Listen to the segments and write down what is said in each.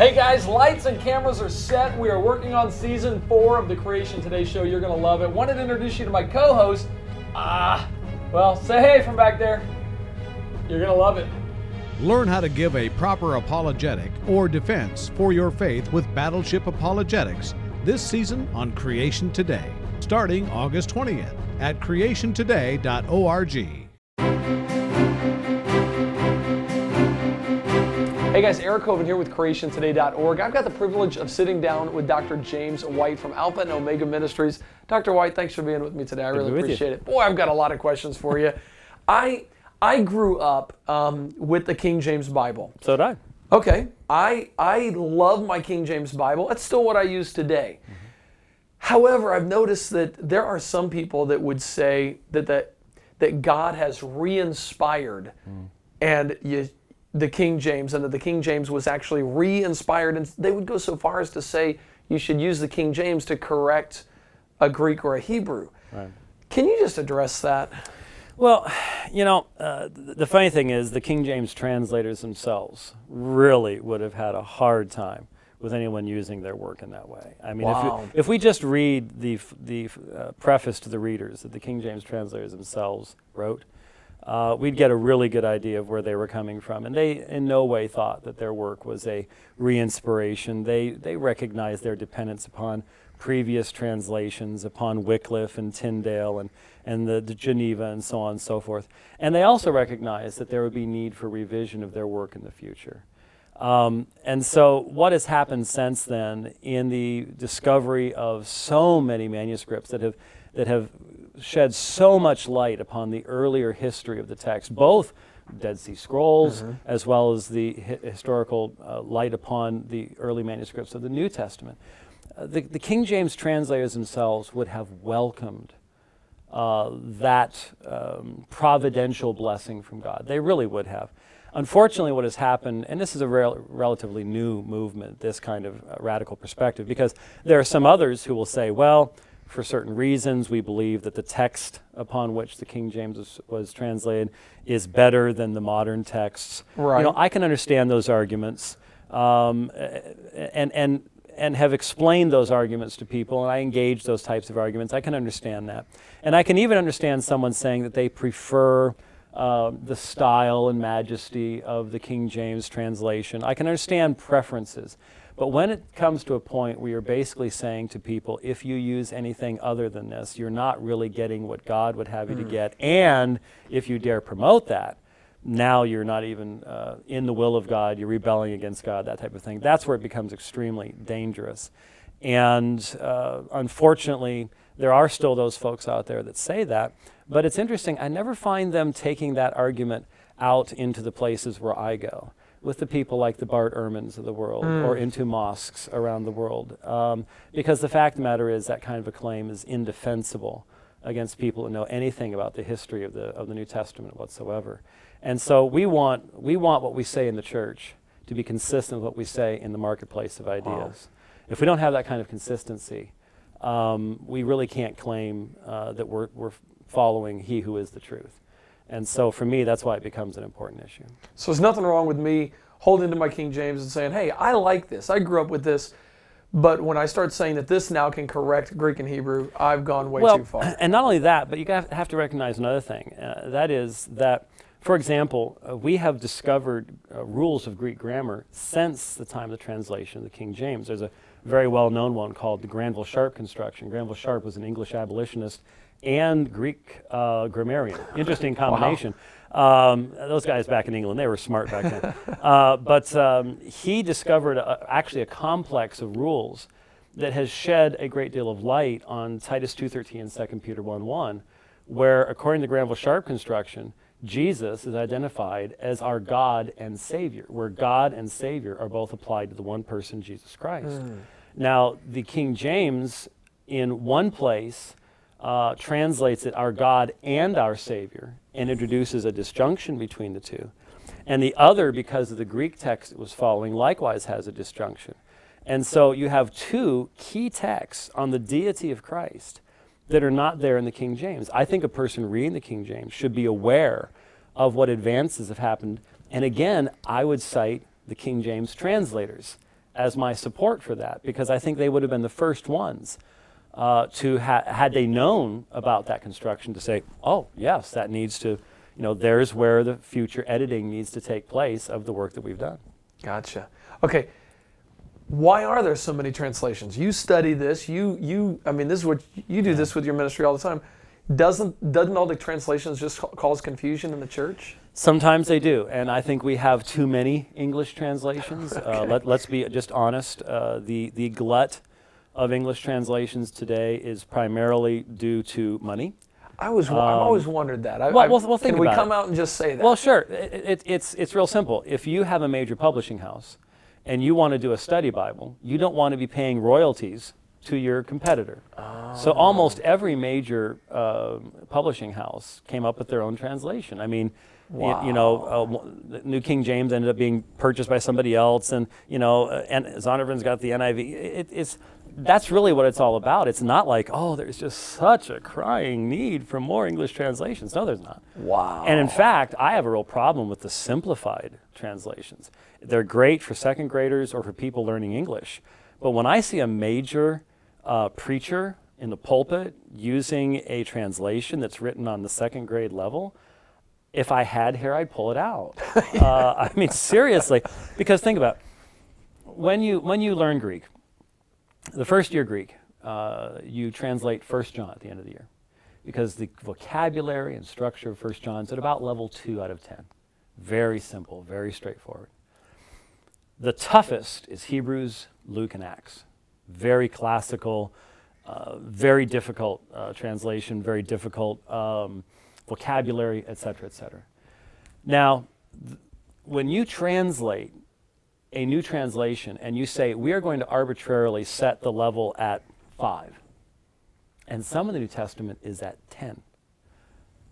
Hey guys, lights and cameras are set. We are working on season four of the Creation Today show. You're going to love it. Wanted to introduce you to my co host. Ah, well, say hey from back there. You're going to love it. Learn how to give a proper apologetic or defense for your faith with Battleship Apologetics this season on Creation Today, starting August 20th at creationtoday.org. Hey guys, Eric Hovind here with CreationToday.org. I've got the privilege of sitting down with Dr. James White from Alpha and Omega Ministries. Dr. White, thanks for being with me today. I really appreciate it. Boy, I've got a lot of questions for you. I I grew up um, with the King James Bible. So did I. Okay, I I love my King James Bible. That's still what I use today. Mm-hmm. However, I've noticed that there are some people that would say that that, that God has re-inspired, mm. and you the King James and that the King James was actually re inspired. And they would go so far as to say you should use the King James to correct a Greek or a Hebrew. Right. Can you just address that? Well, you know, uh, the funny thing is the King James translators themselves really would have had a hard time with anyone using their work in that way. I mean, wow. if, you, if we just read the, the uh, preface to the readers that the King James translators themselves wrote, uh, we'd get a really good idea of where they were coming from. And they in no way thought that their work was a re-inspiration. They, they recognized their dependence upon previous translations, upon Wycliffe and Tyndale and, and the, the Geneva and so on and so forth. And they also recognized that there would be need for revision of their work in the future. Um, and so, what has happened since then in the discovery of so many manuscripts that have, that have shed so much light upon the earlier history of the text, both Dead Sea Scrolls mm-hmm. as well as the hi- historical uh, light upon the early manuscripts of the New Testament. Uh, the, the, King James translators themselves would have welcomed uh, that um, providential blessing from God. They really would have. Unfortunately, what has happened, and this is a rel- relatively new movement, this kind of uh, radical perspective, because there are some others who will say, well, for certain reasons. We believe that the text upon which the King James was, was, translated is better than the modern texts. Right. You know, I can understand those arguments, um, and and and have explained those arguments to people, and I engage those types of arguments. I can understand that, and I can even understand someone saying that they prefer. Uh, the style and majesty of the King James translation. I can understand preferences. But when it comes to a point where you're basically saying to people, if you use anything other than this, you're not really getting what God would have you mm. to get. And if you dare promote that, now you're not even uh, in the will of God, you're rebelling against God, that type of thing. That's where it becomes extremely dangerous. And uh, unfortunately, there are still those folks out there that say that. But it's interesting, I never find them taking that argument out into the places where I go with the people like the Bart Ehrmans of the world mm. or into mosques around the world. Um, because the fact of the matter is that kind of a claim is indefensible against people who know anything about the history of the, of the New Testament whatsoever. And so we want, we want what we say in the church to be consistent with what we say in the marketplace of ideas. Wow. If we don't have that kind of consistency, um, we really can't claim uh, that we're, we're following He who is the truth. And so for me, that's why it becomes an important issue. So there's nothing wrong with me holding to my King James and saying, hey, I like this. I grew up with this. But when I start saying that this now can correct Greek and Hebrew, I've gone way well, too far. And not only that, but you have to recognize another thing. Uh, that is that, for example, uh, we have discovered uh, rules of Greek grammar since the time of the translation of the King James. There's a very well known one called the Granville Sharp construction. Granville Sharp was an English abolitionist and Greek uh, grammarian. Interesting combination. Wow. Um, those guys back in England, they were smart back then. uh, but um, he discovered a, actually a complex of rules that has shed a great deal of light on Titus 2.13 and 2 Peter 1.1, where according to Granville Sharp construction, Jesus is identified as our God and Savior, where God and Savior are both applied to the one person, Jesus Christ. Mm. Now, the King James, in one place, uh, translates it our God and our Savior and introduces a disjunction between the two. And the other, because of the Greek text it was following, likewise has a disjunction. And so you have two key texts on the deity of Christ that are not there in the King James. I think a person reading the King James should be aware of what advances have happened. And again, I would cite the King James translators as my support for that because I think they would have been the first ones uh, to ha- had they known about that construction to say, oh yes, that needs to, you know, there's where the future editing needs to take place of the work that we've done. Gotcha. Okay. Why are there so many translations? You study this. You you. I mean, this is what you do. This with your ministry all the time. Doesn't doesn't all the translations just cause confusion in the church? Sometimes they do, and I think we have too many English translations. Uh, okay. Uh, let, us be just honest. Uh, the the glut of English translations today is primarily due to money. I was um, I've always wondered that. I, well, well, well, think can we come it. out and just say that? Well, sure. It, it, it's it's real simple. If you have a major publishing house and you want to do a study Bible, you don't want to be paying royalties to your competitor. Oh. So almost every major uh, publishing house came up with their own translation. I mean, wow. you, you, know, uh, New King James ended up being purchased by somebody else, and you know, uh, and Zondervan's got the NIV. It, it's that's really what it's all about. It's not like, oh, there's just such a crying need for more English translations. No, there's not. Wow. And in fact, I have a real problem with the simplified translations. They're great for second graders or for people learning English. But when I see a major uh, preacher in the pulpit using a translation that's written on the second grade level, if I had hair, I'd pull it out. uh, I mean, seriously, because think about it. when you when you learn Greek, the first year Greek, uh, you translate First John at the end of the year, because the vocabulary and structure of First John is at about level two out of ten. Very simple, very straightforward. The toughest is Hebrews, Luke, and Acts very classical, uh, very difficult uh, translation, very difficult um, vocabulary, et cetera, et cetera. Now, th- when you translate a new translation and you say, we are going to arbitrarily set the level at five, and some of the New Testament is at 10,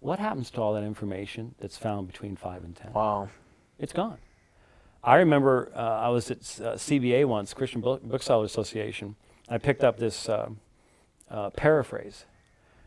what happens to all that information that's found between 5 and 10? Wow. It's gone. I remember uh, I was at uh, CBA once, Christian Book- Booksellers Association. I picked up this uh, uh, paraphrase.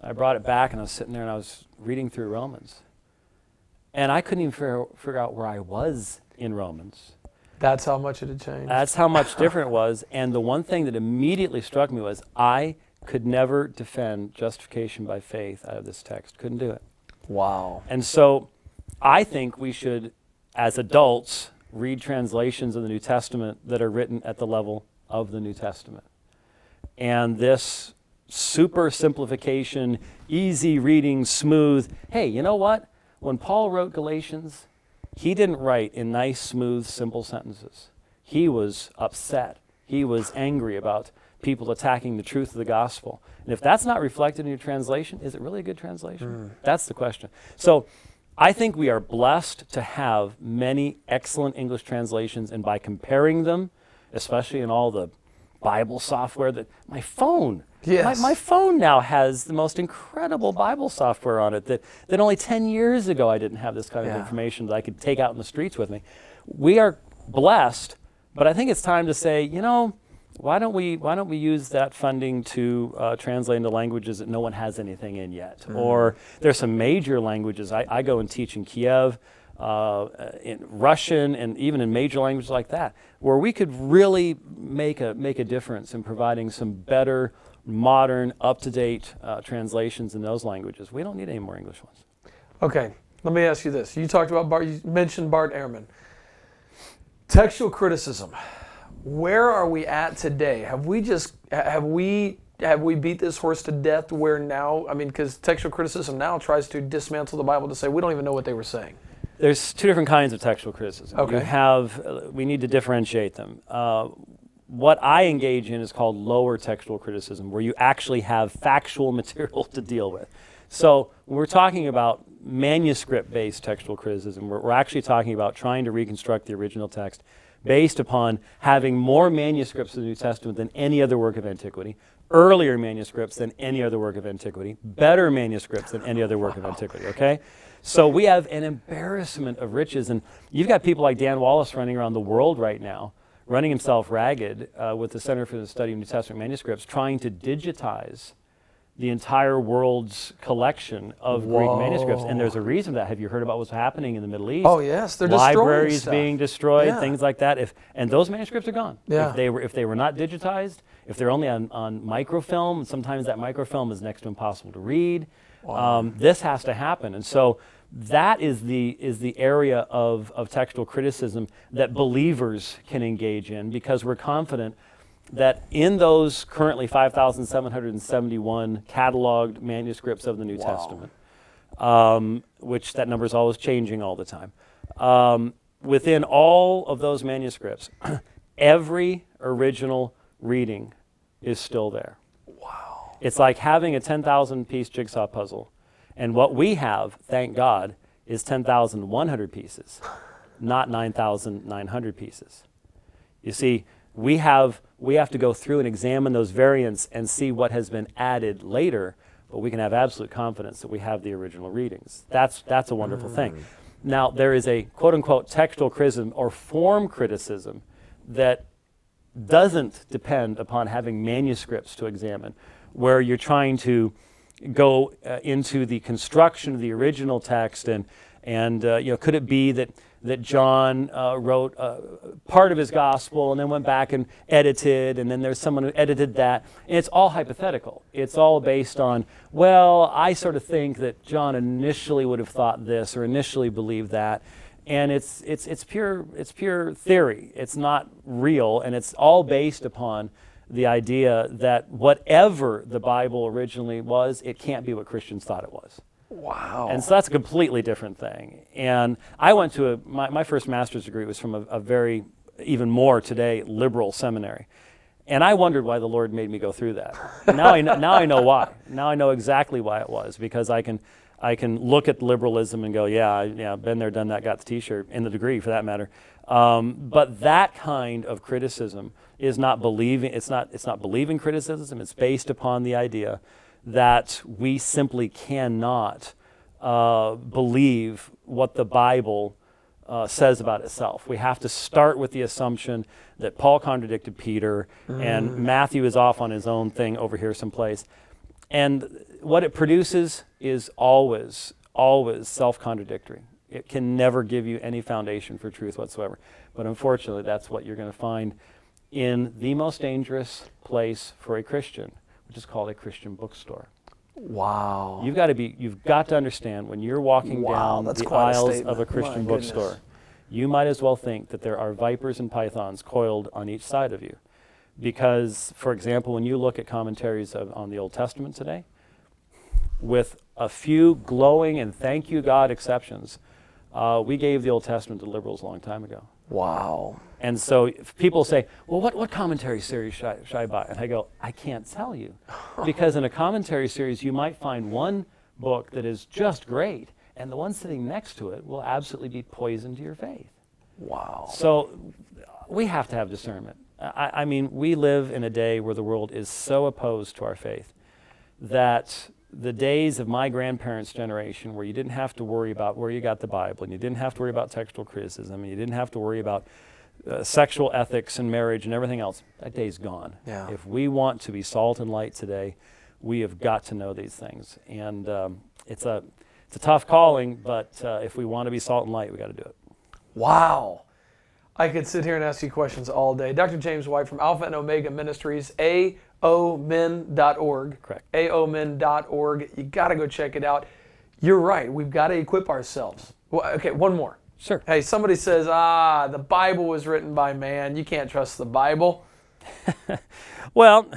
I brought it back and I was sitting there and I was reading through Romans. And I couldn't even figure, figure out where I was in Romans. That's how much it had changed. That's how much different it was. And the one thing that immediately struck me was I could never defend justification by faith out of this text. Couldn't do it. Wow. And so I think we should, as adults, read translations of the New Testament that are written at the level of the New Testament. And this super simplification, easy reading, smooth, hey, you know what? When Paul wrote Galatians, he didn't write in nice, smooth, simple sentences. He was upset. He was angry about people attacking the truth of the gospel. And if that's not reflected in your translation, is it really a good translation? Mm. That's the question. So I think we are blessed to have many excellent English translations, and by comparing them, especially in all the Bible software that my phone, yes. my, my phone now has the most incredible Bible software on it that, that only 10 years ago I didn't have this kind yeah. of information that I could take out in the streets with me. We are blessed, but I think it's time to say, you know, why don't we why don't we use that funding to uh, translate into languages that no one has anything in yet? Mm. Or there's some major languages. I, I, go and teach in Kiev, uh, in Russian, and even in major languages like that, where we could really make a make a difference in providing some better, modern, up-to-date uh, translations in those languages. We don't need any more English ones. Okay, let me ask you this. You talked about Bart. You mentioned Bart Ehrman. Textual criticism where are we at today? Have we just have we have we beat this horse to death where now i mean because textual criticism now tries to dismantle the bible to say we don't even know what they were saying there's two different kinds of textual criticism okay. you have uh, we need to differentiate them uh, what i engage in is called lower textual criticism where you actually have factual material to deal with so when we're talking about manuscript based textual criticism we're, we're actually talking about trying to reconstruct the original text based upon having more manuscripts of the New Testament than any other work of antiquity, earlier manuscripts than any other work of antiquity, better manuscripts than any other work of antiquity, okay? So we have an embarrassment of riches. And you've got people like Dan Wallace running around the world right now, running himself ragged uh, with the Center for the Study of New Testament Manuscripts, trying to digitize the entire world's collection of Greek manuscripts. And there's a reason for that. Have you heard about what's happening in the Middle East? Oh yes, they're destroying libraries being destroyed, Yeah. things like that. If and those manuscripts are gone. Yeah. If they were if they were not digitized, if they're only on, on microfilm, sometimes that microfilm is next to impossible to read. Um, this has to happen, and so that is the is the area of, of textual criticism that believers can engage in because we're confident that in those currently 5,771 cataloged manuscripts of the New Testament, um, which that number is always changing all the time. Um, within all of those manuscripts, every original reading is still there. It's like having a 10,000 piece jigsaw puzzle. And what we have, thank God, is 10,100 pieces, not 9,900 pieces. You see, we have, we have to go through and examine those variants and see what has been added later, but we can have absolute confidence that we have the original readings. That's, that's a wonderful thing. Mm. Now, there is a quote unquote textual criticism or form criticism that doesn't depend upon having manuscripts to examine, where you're trying to go uh, into the construction of the original text and and uh, you know could it be that that John uh, wrote uh, part of his gospel and then went back and edited and then there's someone who edited that? And it's all hypothetical. It's all based on well I sort of think that John initially would have thought this or initially believed that. And it's it's it's pure it's pure theory. It's not real and it's all based upon the idea that whatever the Bible originally was, it can't be what Christians thought it was. Wow. And so that's a completely different thing. And I went to a, my, my first master's degree was from a, a very, even more today, liberal seminary. And I wondered why the Lord made me go through that. now, I know, now I know why. Now I know exactly why it was, because I can, I can look at liberalism and go, yeah, yeah, been there, done that, got the T-shirt, and the degree for that matter. Um, but that kind of criticism is not believing. It's not. It's not believing criticism. It's based upon the idea that we simply cannot uh, believe what the Bible uh, says about itself. We have to start with the assumption that Paul contradicted Peter and Matthew is off on his own thing over here someplace. And what it produces is always, always self contradictory. It can never give you any foundation for truth whatsoever. But unfortunately, that's what you're going to find in the most dangerous place for a Christian, which is called a Christian bookstore. wow. You've got to be you've got to understand when you're walking Wow, down the quite a aisles of a oh Christian My goodness. bookstore, you might as well think that there are vipers and pythons coiled on each side of you. Because, for example, when you look at commentaries of, on the Old Testament today, with a few glowing and thank you God exceptions, uh, we gave the Old Testament to liberals a long time ago. wow. And so if people say, well, what, what commentary series should I, should I buy? And I go, I can't tell you. because in a commentary series, you might find one book that is just great, and the one sitting next to it will absolutely be poison to your faith. Wow. So we have to have discernment. I, I mean, we live in a day where the world is so opposed to our faith that the days of my grandparents' generation, where you didn't have to worry about where you got the Bible, and you didn't have to worry about textual criticism, and you didn't have to worry about uh, sexual ethics and marriage and everything else, that day's gone. Yeah. If we want to be salt and light today, we have got to know these things. And um, it's, a, it's a tough calling, but uh, if we want to be salt and light, we got to do it. Wow. I could sit here and ask you questions all day. Dr. James White from Alpha and Omega Ministries, aomin.org. Correct. aomin.org. You got to go check it out. You're right. We've got to equip ourselves. Well, okay, one more. Sure. Hey, somebody says, ah, the Bible was written by man. You can't trust the Bible. Well,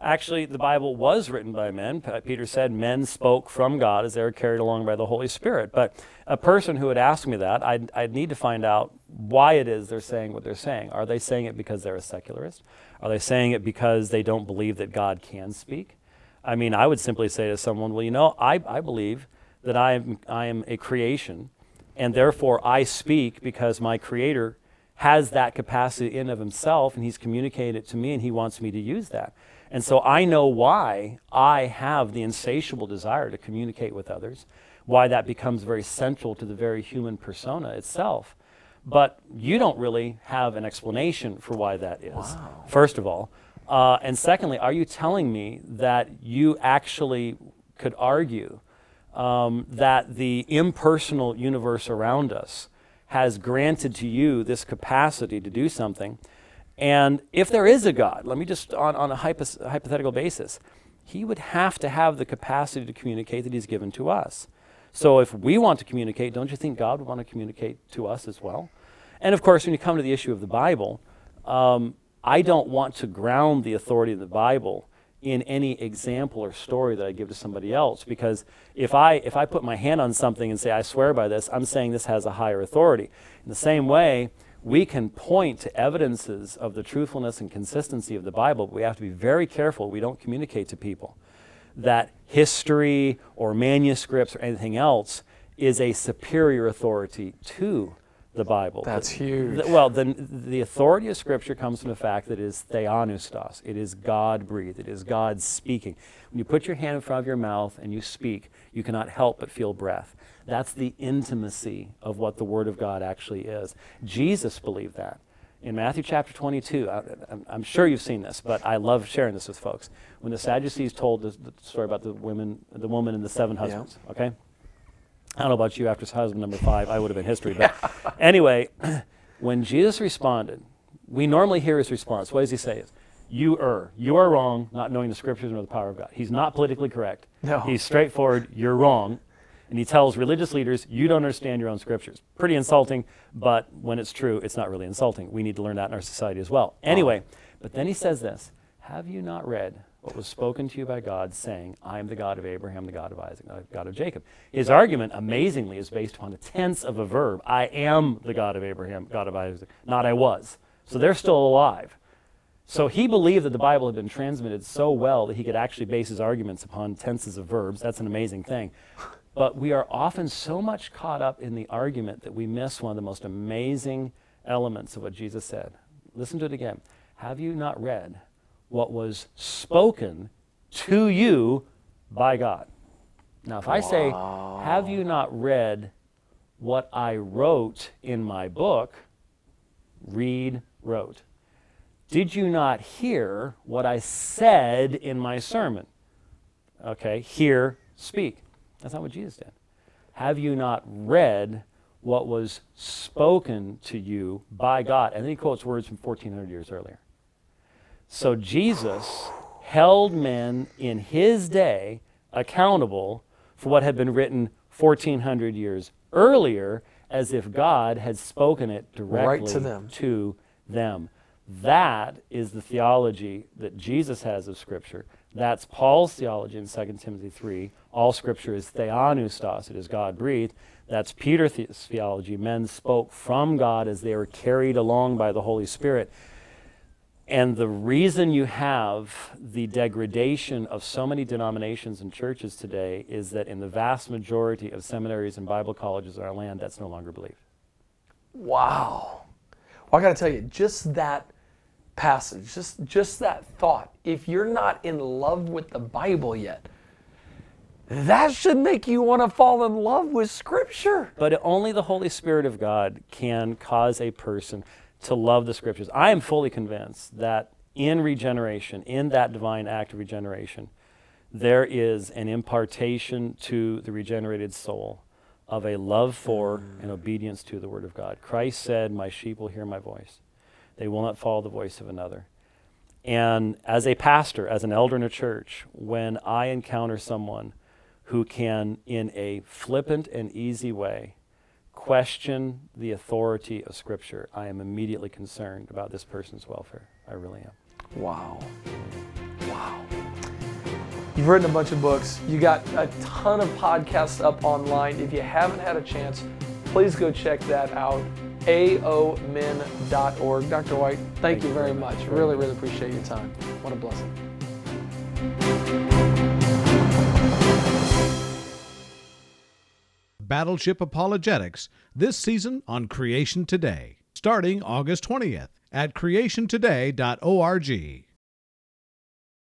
actually, the Bible was written by men. Peter said men spoke from God as they were carried along by the Holy Spirit. But a person who would ask me that, I'd, I'd need to find out why it is they're saying what they're saying. Are they saying it because they're a secularist? Are they saying it because they don't believe that God can speak? I mean, I would simply say to someone, well, you know, I, I believe that I am, I am a creation, and therefore I speak because my Creator has that capacity in of himself and he's communicated it to me and he wants me to use that. And so I know why I have the insatiable desire to communicate with others, why that becomes very central to the very human persona itself. But you don't really have an explanation for why that is, first of all. Uh, and secondly, are you telling me that you actually could argue um, that the impersonal universe around us has granted to you this capacity to do something? And if there is a God, let me just, on, on a hypo- hypothetical basis, he would have to have the capacity to communicate that he's given to us. So if we want to communicate, don't you think God would want to communicate to us as well? And of course, when you come to the issue of the Bible, um, I don't want to ground the authority of the Bible in any example or story that I give to somebody else because if I if I put my hand on something and say I swear by this, I'm saying this has a higher authority. In the same way, we can point to evidences of the truthfulness and consistency of the Bible, but we have to be very careful we don't communicate to people that history or manuscripts or anything else is a superior authority to the Bible. That's The- huge. the- well, the, the authority of Scripture comes from the fact that it is theopneustos. It is God breathed. It is God speaking. When you put your hand in front of your mouth and you speak, you cannot help but feel breath. That's the intimacy of what the Word of God actually is. Jesus believed that. In Matthew chapter 22, I, I'm, I'm sure you've seen this, but I love sharing this with folks. When the Sadducees told the, the story about the women, the woman and the seven Yeah. husbands, okay? I don't know about you after husband number five, I would have been history. But anyway, when Jesus responded, we normally hear his response. What does he say? Is, you err. You are wrong, not knowing the scriptures nor the power of God. He's not politically correct. No. He's straightforward. You're wrong. And he tells religious leaders, you don't understand your own scriptures. Pretty insulting, but when it's true, it's not really insulting. We need to learn that in our society as well. Anyway, but then he says this Have you not read what was spoken to you by God, saying, I am the God of Abraham, the God of Isaac, the God of Jacob? His argument, amazingly, is based upon the tense of a verb I am the God of Abraham, God of Isaac, not I was. So they're still alive. So he believed that the Bible had been transmitted so well that he could actually base his arguments upon tenses of verbs. That's an amazing thing. But we are often so much caught up in the argument that we miss one of the most amazing elements of what Jesus said. Listen to it again. Have you not read what was spoken to you by God? Now, if I say, Have you not read what I wrote in my book? Read, wrote. Did you not hear what I said in my sermon? Okay, hear, speak. That's not what Jesus did. Have you not read what was spoken to you by God? And then he quotes words from 1400 years earlier. So Jesus held men in his day accountable for what had been written 1400 years earlier as if God had spoken it directly to them. to them. That is the theology that Jesus has of Scripture. That's Paul's theology in 2 Timothy 3. All Scripture is theopneustos, it is God breathed. That's Peter's theology. Men spoke from God as they were carried along by the Holy Spirit. And the reason you have the degradation of so many denominations and churches today is that in the vast majority of seminaries and Bible colleges in our land, that's no longer believed. Wow. Well, I got to tell you, just that passage, just just that thought. If you're not in love with the Bible yet, that should make you want to fall in love with Scripture. But only the Holy Spirit of God can cause a person to love the Scriptures. I am fully convinced that in regeneration, in that divine act of regeneration, there is an impartation to the regenerated soul of a love for and obedience to the Word of God. Christ said, My sheep will hear my voice, they will not follow the voice of another. And as a pastor, as an elder in a church, when I encounter someone who can, in a flippant and easy way, question the authority of Scripture, I am immediately concerned about this person's welfare. I really am. Wow. Wow. You've written a bunch of books. You got a ton of podcasts up online. If you haven't had a chance, please go check that out. aomin.org. Dr. White, thank, you very much. Really, really appreciate your time. What a blessing. Battleship Apologetics this season on Creation Today, starting August 20th at creationtoday.org.